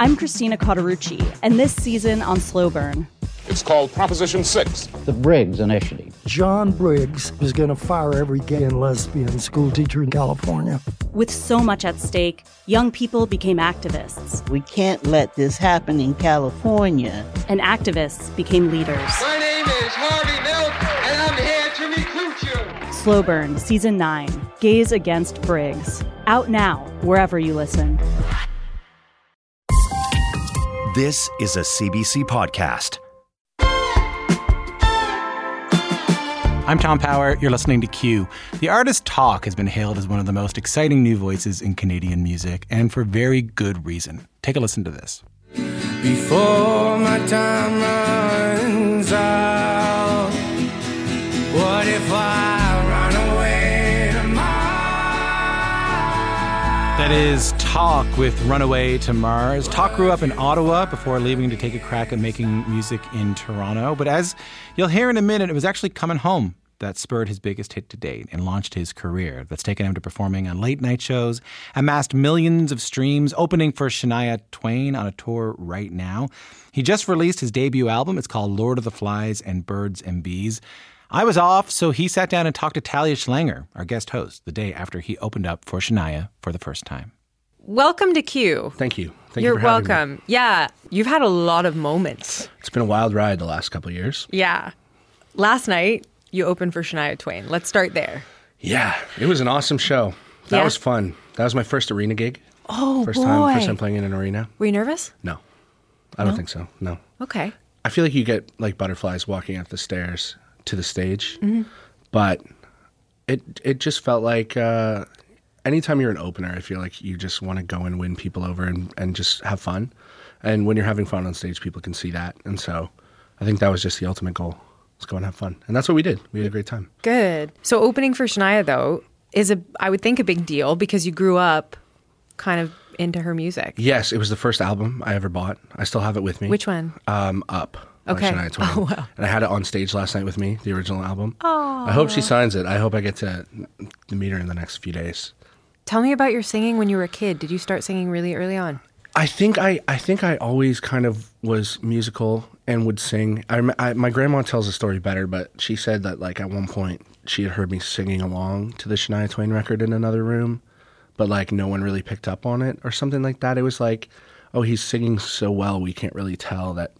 I'm Christina Cauterucci, and this season on Slow Burn. It's called Proposition 6. The Briggs Initiative. John Briggs is going to fire every gay and lesbian school teacher in California. With so much at stake, young people became activists. We can't let this happen in California. And activists became leaders. My name is Harvey Milk, and I'm here to recruit you. Slow Burn, Season 9 Gays Against Briggs. Out now, wherever you listen. This is a CBC podcast. I'm Tom Power. You're listening to Q. The artist Talk has been hailed as one of the most exciting new voices in Canadian music, and for very good reason. Take a listen to this. Before my time runs out, what if I That is Talk with Run Away to Mars. Talk grew up in Ottawa before leaving to take a crack at making music in Toronto. But as you'll hear in a minute, it was actually coming home that spurred his biggest hit to date and launched his career. That's taken him to performing on late night shows, amassed millions of streams, opening for Shania Twain on a tour right now. He just released his debut album. It's called Lord of the Flies and Birds and Bees. I was off, so he sat down and talked to Talia Schlanger, our guest host, the day after he opened up for Shania for the first time. Welcome to Q. Thank you. Thank You're you for welcome. me. Yeah, you've had a lot of moments. It's been a wild ride the last couple of years. Yeah. Last night, you opened for Shania Twain. Let's start there. Yeah, it was an awesome show. That Yeah? was fun. That was my first arena gig. Oh, First boy. time, first time playing in an arena. Were you nervous? No, I don't think so. No, Okay. I feel like you get like butterflies walking up the stairs to the stage, Mhm. but it it just felt like uh, anytime you're an opener, I feel like you just want to go and win people over and and just have fun. And when you're having fun on stage, people can see that, and so I think that was just the ultimate goal. Let's go and have fun, and that's what we did. We had a great time. Good. So opening for Shania though is a I would think a big deal because you grew up kind of into her music. Yes, it was the first album I ever bought. I still have it with me. Which one? Um, Up. Okay. Shania Twain. Oh, wow. And I had it on stage last night with me, the original album. Aw. I hope she signs it. I hope I get to, meet her in the next few days. Tell me about your singing when you were a kid. Did you start singing really early on? I think I, I think I always kind of was musical and would sing. I, I my grandma tells the story better, but she said that like at one point she had heard me singing along to the Shania Twain record in another room, but like no one really picked up on it or something like that. It was like, oh, he's singing so well, we can't really tell that,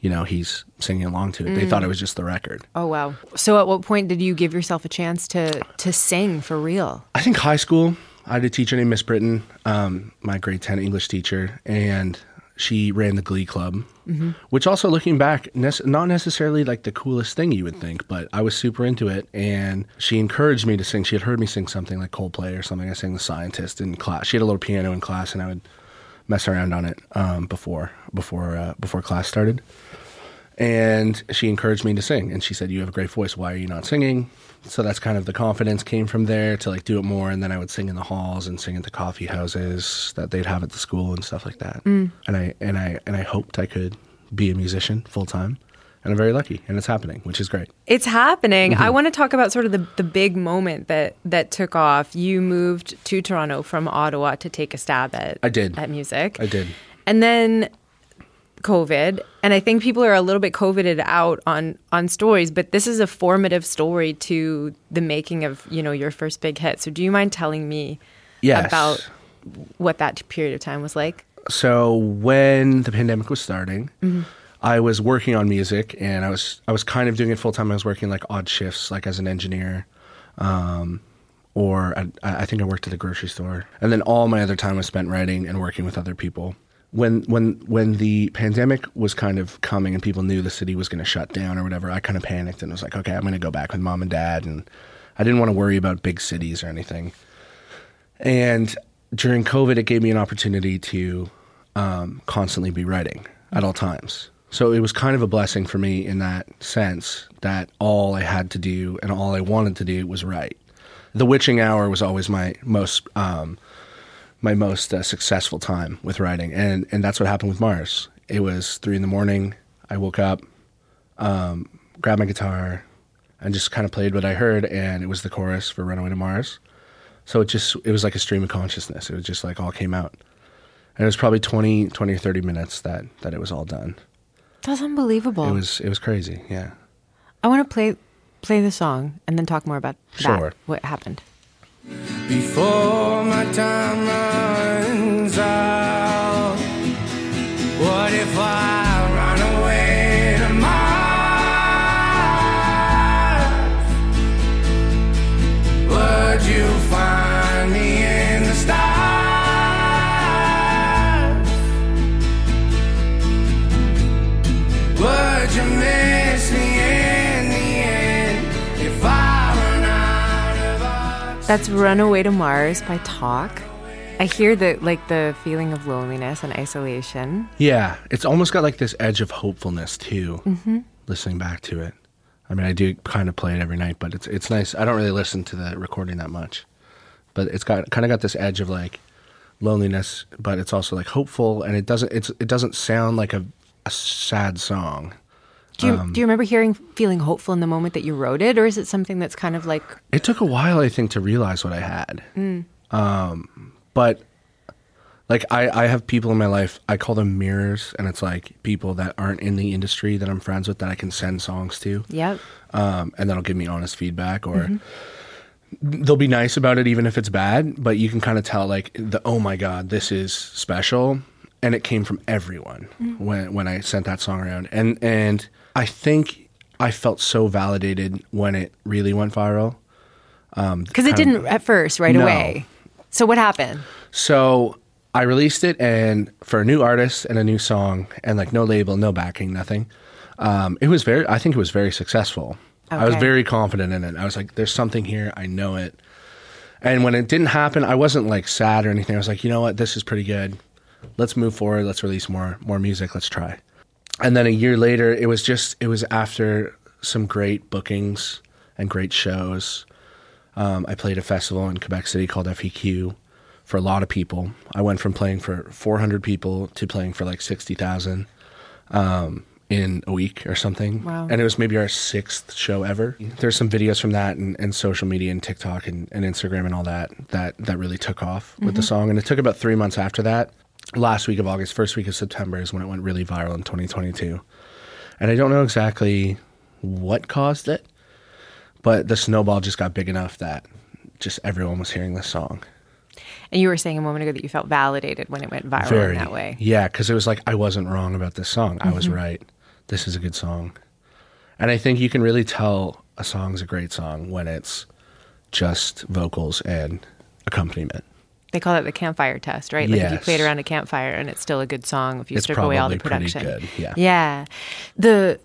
you know, he's singing along to it. They Mm. thought it was just the record. Oh wow. So at what point did you give yourself a chance to to sing for real? I think high school, I had a teacher named Miss Britton, um, my grade 10 English teacher, and she ran the Glee Club, Mhm. which also looking back, nec- not necessarily like the coolest thing you would think, but I was super into it. And she encouraged me to sing. She had heard me sing something like Coldplay or something. I sang The Scientist in class. She had a little piano in class, and I would mess around on it um, before before uh, before class started. And she encouraged me to sing, and she said, "You have a great voice. Why are you not singing?" So that's kind of the confidence came from there to like do it more, and then I would sing in the halls and sing at the coffee houses that they'd have at the school and stuff like that. Mm. And I and I and I hoped I could be a musician full time, and I'm very lucky, and it's happening, which is great. It's happening. Mm-hmm. I want to talk about sort of the, the big moment that that took off. You moved to Toronto from Ottawa to take a stab at I did. at music. I did. And then COVID, and I think people are a little bit COVIDed out on on stories, but this is a formative story to the making of you know your first big hit. So, do you mind telling me Yes. about what that period of time was like? So when the pandemic was starting, Mhm. I was working on music, and I was I was kind of doing it full time. I was working like odd shifts, like as an engineer, um, or I, I think I worked at a grocery store, and then all my other time was spent writing and working with other people. When when when the pandemic was kind of coming and people knew the city was going to shut down or whatever, I kind of panicked and was like, okay, I'm going to go back with mom and dad, and I didn't want to worry about big cities or anything. And during COVID, it gave me an opportunity to um, constantly be writing at all times. So it was kind of a blessing for me in that sense that all I had to do and all I wanted to do was write. The witching hour was always my most um, my most uh, successful time with writing, and and that's what happened with Mars. It was three in the morning. I woke up, um, grabbed my guitar, and just kind of played what I heard, and it was the chorus for "Run Away to Mars." So it just it was like a stream of consciousness. It was just like all came out, And it was probably 20, 20 or 30 minutes that, that it was all done. That's unbelievable. It was it was crazy, yeah. I want to play play the song and then talk more about Sure. that. What happened? Before my time runs out, what if I Would you miss me in the end if I run out of? That's "Run Away to Mars" by Talk. I hear the like the feeling of loneliness and isolation. Yeah, it's almost got like this edge of hopefulness too. Mm-hmm. Listening back to it, I mean, I do kind of play it every night, but it's it's nice. I don't really listen to the recording that much, but it's got kind of got this edge of like loneliness, but it's also like hopeful, and it doesn't it's it doesn't sound like a a sad song. Do you Um, do you remember hearing feeling hopeful in the moment that you wrote it, or is it something that's kind of like It took a while, I think, to realize what I had. Um, but like I, I have people in my life, I call them mirrors, and it's like people that aren't in the industry that I'm friends with that I can send songs to. yep? um, and that'll give me honest feedback or they'll be nice about it even if it's bad but you can kind of tell like the oh my god this is special and it came from everyone when when I sent that song around and and I think I felt so validated when it really went viral Because it didn't at first right No. away. So what happened? So I released it, and for a new artist and a new song, and like no label, no backing, nothing. Um, it was very. I think it was very successful. I was very confident in it. I was like, "There's something here. I know it." And when it didn't happen, I wasn't like sad or anything. I was like, "You know what? This is pretty good. Let's move forward. Let's release more more music. Let's try." And then a year later, it was just. It was after some great bookings and great shows. Um, I played a festival in Quebec City called FEQ for a lot of people. I went from playing for 400 people to playing for like 60,000 um, in a week or something. Wow. And it was maybe our sixth show ever. There's some videos from that and, and social media and TikTok and, and Instagram and all that that, that really took off with the song. And it took about three months after that. Last week of August, first week of September is when it went really viral in 2022. And I don't know exactly what caused it, but the snowball just got big enough that just everyone was hearing this song. And you were saying a moment ago that you felt validated when it went viral in that way. Yeah, because it was like I wasn't wrong about this song. I Mm-hmm. was right. This is a good song, and I think you can really tell a song's a great song when it's just vocals and accompaniment. They call it the campfire test, right? Like if you Yes. play it around a campfire and it's still a good song if you It's strip away all the production. good, yeah. Yeah. The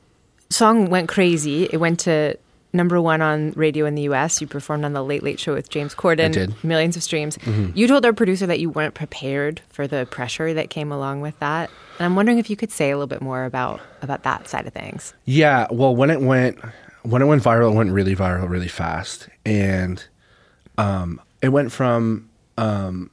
song went crazy. It went to number one on radio in the US. You performed on the Late Late Show with James Corden. I did. Mm-hmm. Millions of streams. You told our producer that you weren't prepared for the pressure that came along with that. And I'm wondering if you could say a little bit more about about that side of things. Yeah, well, when it went when it went viral, it went really viral really fast, and um, it went from um,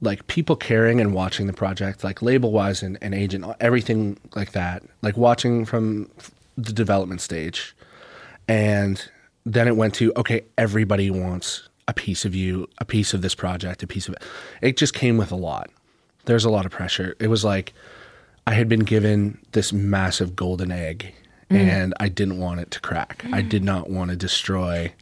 like people caring and watching the project, like label wise and, and agent, everything like that, like watching from the development stage, and then it went to okay, everybody wants a piece of you, a piece of this project, a piece of it. It just came with a lot. There's a lot of pressure. It was like I had been given this massive golden egg and I didn't want it to crack. I did not want to destroy.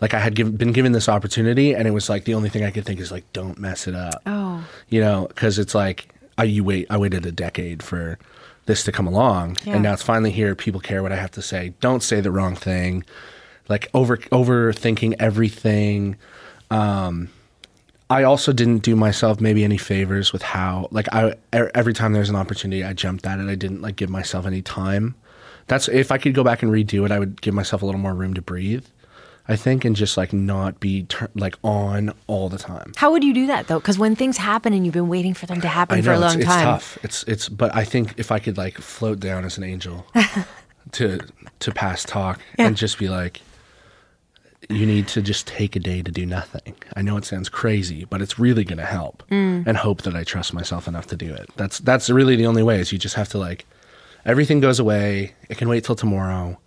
Like I had given, been given this opportunity and it was like the only thing I could think is like don't mess it up. Oh. You know, cuz it's like I you wait I waited a decade for this to come along Yeah. and now it's finally here. People care what I have to say. Don't say the wrong thing. Like over overthinking everything. Um, I also didn't do myself maybe any favors with how like I every time there's an opportunity I jumped at it. I didn't like give myself any time. That's if I could go back and redo it, I would give myself a little more room to breathe. I think and just like not be tur- like on all the time. How would you do that though? Because when things happen and you've been waiting for them to happen I for a long it's, time. it's tough. It's it's but I think if I could like float down as an angel to to pass talk and just be like you need to just take a day to do nothing. I know it sounds crazy, but it's really going to help Mm. and hope that I trust myself enough to do it. That's that's really the only way is you just have to like everything goes away. It can wait till tomorrow.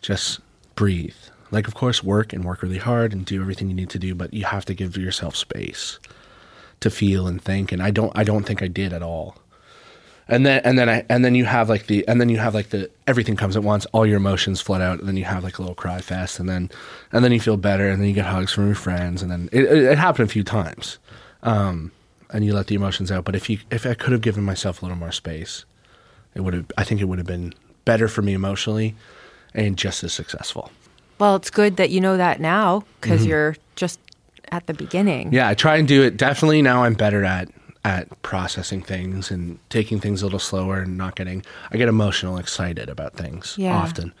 Just breathe. Like of course work and work really hard and do everything you need to do, but you have to give yourself space to feel and think, and I don't I don't think I did at all. And then and then I and then you have like the and then you have like the everything comes at once, all your emotions flood out, and then you have like a little cry fest, and then and then you feel better, and then you get hugs from your friends, and then it, it, it happened a few times, um, and you let the emotions out. But if you if I could have given myself a little more space, it would have I think it would have been better for me emotionally, and just as successful. Well, it's good that you know that now because Mhm. you're just at the beginning. Yeah, I try and do it. Definitely now I'm better at at processing things and taking things a little slower and not getting. I get emotional, excited about things Yeah. often,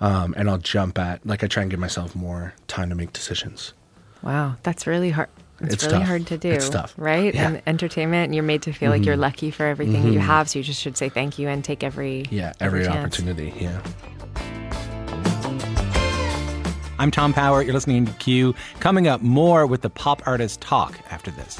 um, and I'll jump at like I try and give myself more time to make decisions. Wow, that's really hard. It's, It's really tough. hard to do. It's tough. right? Yeah. And entertainment, and you're made to feel like you're Mhm. lucky for everything that you have. So you just should say thank you and take every Yeah, every, chance. opportunity. Yeah. I'm Tom Power. You're listening to Q. Coming up, more with the pop artist talk after this.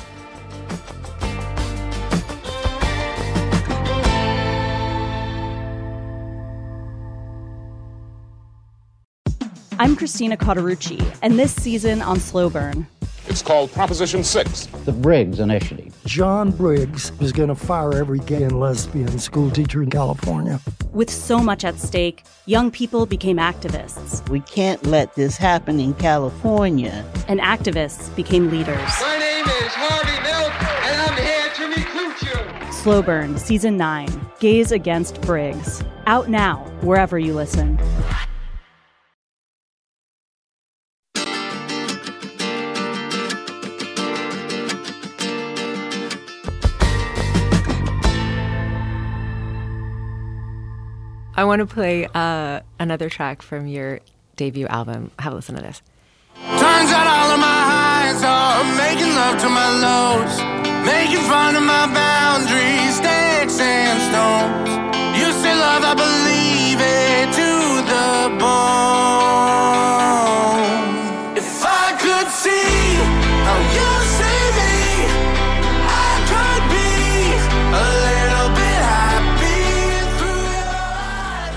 I'm Christina Cauterucci, and this season on Slow Burn, It's called Proposition 6. The Briggs Initiative. John Briggs is going to fire every gay and lesbian school teacher in California. with so much at stake, young people became activists, We can't let this happen in California. and activists became leaders. My name is Harvey Milk, and I'm here to recruit you. Slow Burn, Season 9 Gays Against Briggs. Out now, wherever you listen. I want to play uh, another track from your debut album. Have a listen to this. Turns out all of my highs are making love to my lows, making fun of my boundaries, sticks and stones.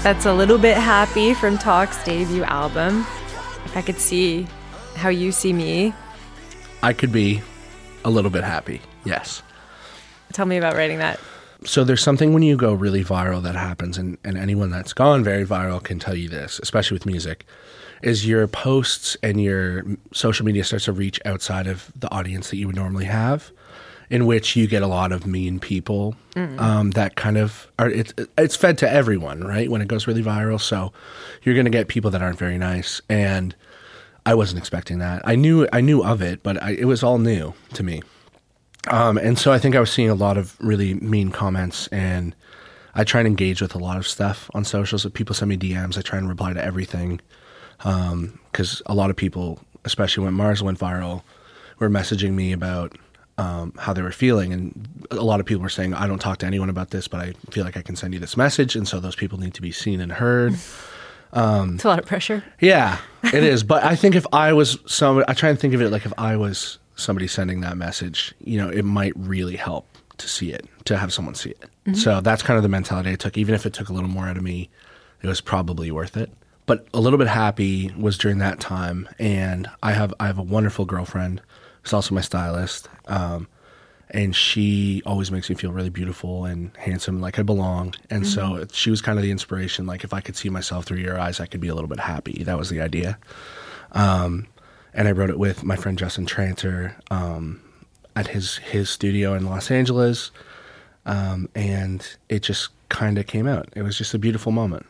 That's a little bit happy from Talk's debut album. If I could see how you see me, I could be a little bit happy. Yes. tell me about writing that. So there's something when you go really viral that happens, and, and anyone that's gone very viral can tell you this, especially with music, is your posts and your social media starts to reach outside of the audience that you would normally have, in which you get a lot of mean people um, that kind of are it's it's fed to everyone, right? When it goes really viral, so you're going to get people that aren't very nice, and I wasn't expecting that. I knew I knew of it, but I, it was all new to me. Um, and so I think I was seeing a lot of really mean comments, and I try and engage with a lot of stuff on socials. If people send me DMs, I try and reply to everything because a lot of people, especially when Mars went viral, were messaging me about um, how they were feeling, and a lot of people were saying, "I don't talk to anyone about this, but I feel like I can send you this message," and so those people need to be seen and heard. Um, It's a lot of pressure. yeah, it is. But I think if I was some, I try and think of it like if I was somebody sending that message, you know, it might really help to see it, to have someone see it. Mhm. So that's kind of the mentality I took. Even if it took a little more out of me, it was probably worth it. But a little bit happy was during that time, and I have I have a wonderful girlfriend who's also my stylist, um, and she always makes me feel really beautiful and handsome, like I belong. And so Mhm. she was kind of the inspiration. Like if I could see myself through your eyes, I could be a little bit happy. That was the idea. Um, and I wrote it with my friend Justin Tranter um, at his his studio in Los Angeles, um, and it just kind of came out. It was just a beautiful moment.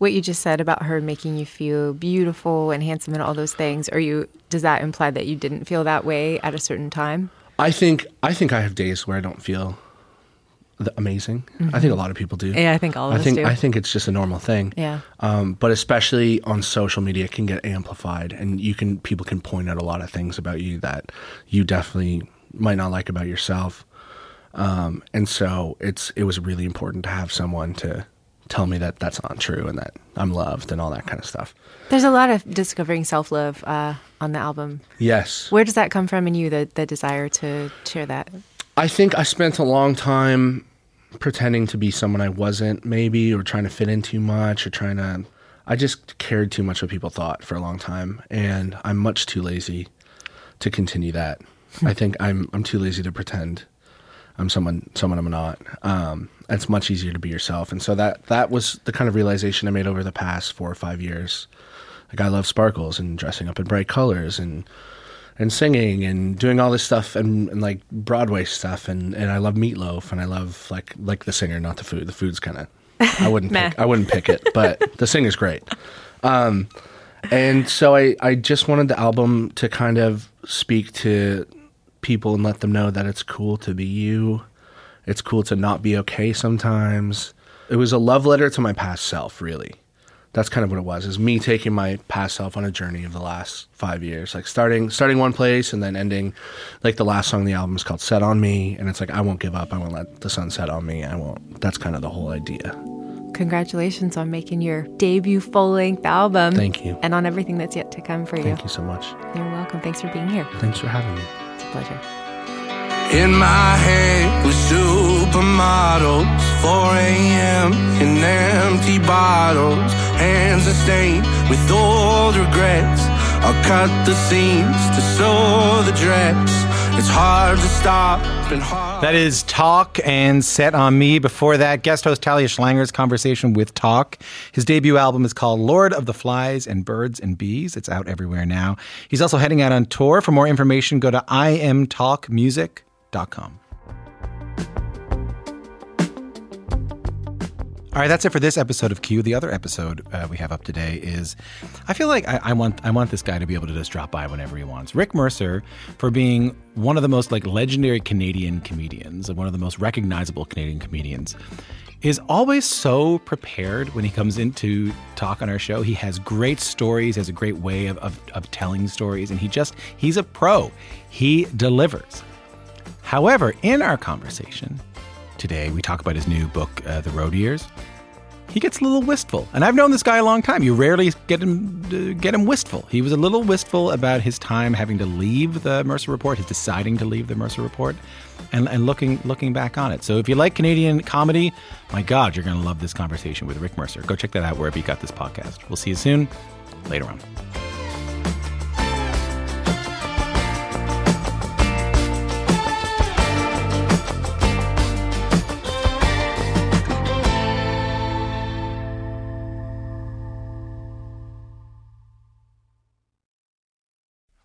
What you just said about her making you feel beautiful and handsome and all those things, are you does that imply that you didn't feel that way at a certain time? I think I think I have days where I don't feel amazing. I think a lot of people do. Yeah, I think all of I us think do. I think it's just a normal thing. Yeah. Um, but especially on social media, it can get amplified, and you can people can point out a lot of things about you that you definitely might not like about yourself. Um, and so it's it was really important to have someone to tell me that that's not true and that I'm loved and all that kind of stuff. There's a lot of discovering self love uh, on the album. Yes. Where does that come from in you, the, the desire to share that? I think I spent a long time pretending to be someone I wasn't, maybe, or trying to fit in too much, or trying to. I just cared too much what people thought for a long time, and I'm much too lazy to continue that. I think I'm I'm too lazy to pretend I'm someone someone I'm not. Um, it's much easier to be yourself, and so that that was the kind of realization I made over the past four or five years. Like I love sparkles and dressing up in bright colors and and singing and doing all this stuff and, and like Broadway stuff and, and I love Meat Loaf and I love like like the singer, not the food. The food's kind of I wouldn't pick, I wouldn't pick it, but the singer's great. Um, and so I I just wanted the album to kind of speak to people and let them know that it's cool to be you. It's cool to not be okay sometimes. It was a love letter to my past self, really. That's kind of what it was. Is me taking my past self on a journey of the last five years, like starting starting one place and then ending. Like the last song on the album is called "Set on Me," and it's like I won't give up. I won't let the sun set on me. I won't. That's kind of the whole idea. Congratulations on making your debut full length album. Thank you. And on everything that's yet to come for you. Thank you so much. You're welcome. Thanks for being here. Thanks for having me. Pleasure. In my head with supermodels, 4 a.m. in empty bottles, hands are stained with old regrets. I'll cut the seams to sew the dress. It's hard to stop. That is Talk and Set on Me. Before that, guest host Talia Schlanger's conversation with Talk. His debut album is called Lord of the Flies and Birds and Bees. It's out everywhere now. He's also heading out on tour. For more information, go to imtalkmusic.com. All right, that's it for this episode of Q. The other episode uh, we have up today is, I feel like I, I, want I want this guy to be able to just drop by whenever he wants. Rick Mercer for being one of the most like legendary Canadian comedians, and one of the most recognizable Canadian comedians, is always so prepared when he comes in to talk on our show. He has great stories, has a great way of, of, of telling stories, and he just he's a pro. He delivers. However, in our conversation, today. We talk about his new book, uh, The Road Years. He gets a little wistful, and I've known this guy a long time. You rarely get him uh, get him wistful. He was a little wistful about his time having to leave the Mercer Report, his deciding to leave the Mercer Report, and, and looking looking back on it. So if you like Canadian comedy, my God, you're going to love this conversation with Rick Mercer. Go check that out wherever you got this podcast. We'll see you soon. Later on.